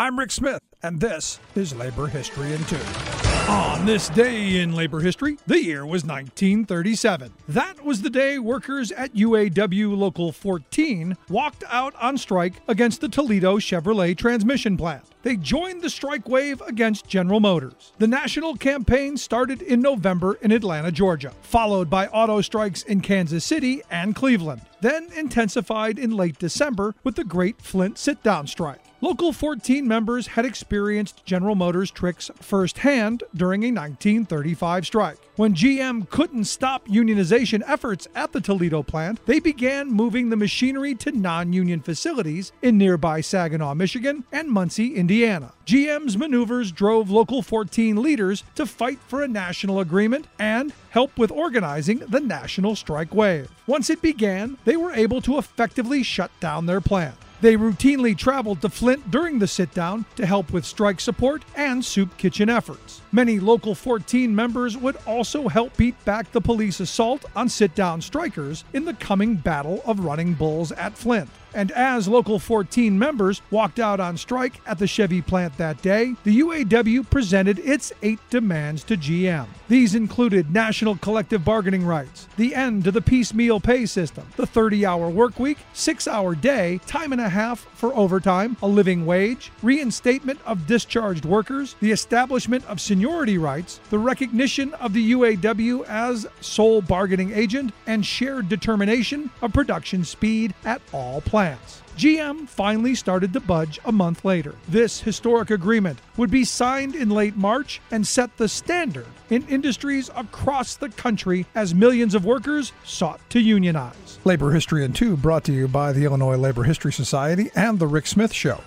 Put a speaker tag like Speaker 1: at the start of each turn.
Speaker 1: I'm Rick Smith, and this is Labor History in Two. On this day in labor history, the year was 1937. That was the day workers at UAW Local 14 walked out on strike against the Toledo Chevrolet transmission plant. They joined the strike wave against General Motors. The national campaign started in November in Atlanta, Georgia, followed by auto strikes in Kansas City and Cleveland, then intensified in late December with the Great Flint sit down strike. Local 14 members had experienced General Motors tricks firsthand during a 1935 strike. When GM couldn't stop unionization efforts at the Toledo plant, they began moving the machinery to non union facilities in nearby Saginaw, Michigan and Muncie, Indiana. GM's maneuvers drove Local 14 leaders to fight for a national agreement and help with organizing the national strike wave. Once it began, they were able to effectively shut down their plant. They routinely traveled to Flint during the sit down to help with strike support and soup kitchen efforts. Many Local 14 members would also help beat back the police assault on sit down strikers in the coming Battle of Running Bulls at Flint. And as Local 14 members walked out on strike at the Chevy plant that day, the UAW presented its eight demands to GM. These included national collective bargaining rights, the end to the piecemeal pay system, the 30 hour work week, six hour day, time and a half for overtime, a living wage, reinstatement of discharged workers, the establishment of seniority rights, the recognition of the UAW as sole bargaining agent, and shared determination of production speed at all plants plants. GM finally started to budge a month later. This historic agreement would be signed in late March and set the standard in industries across the country as millions of workers sought to unionize. Labor History in Two brought to you by the Illinois Labor History Society and The Rick Smith Show.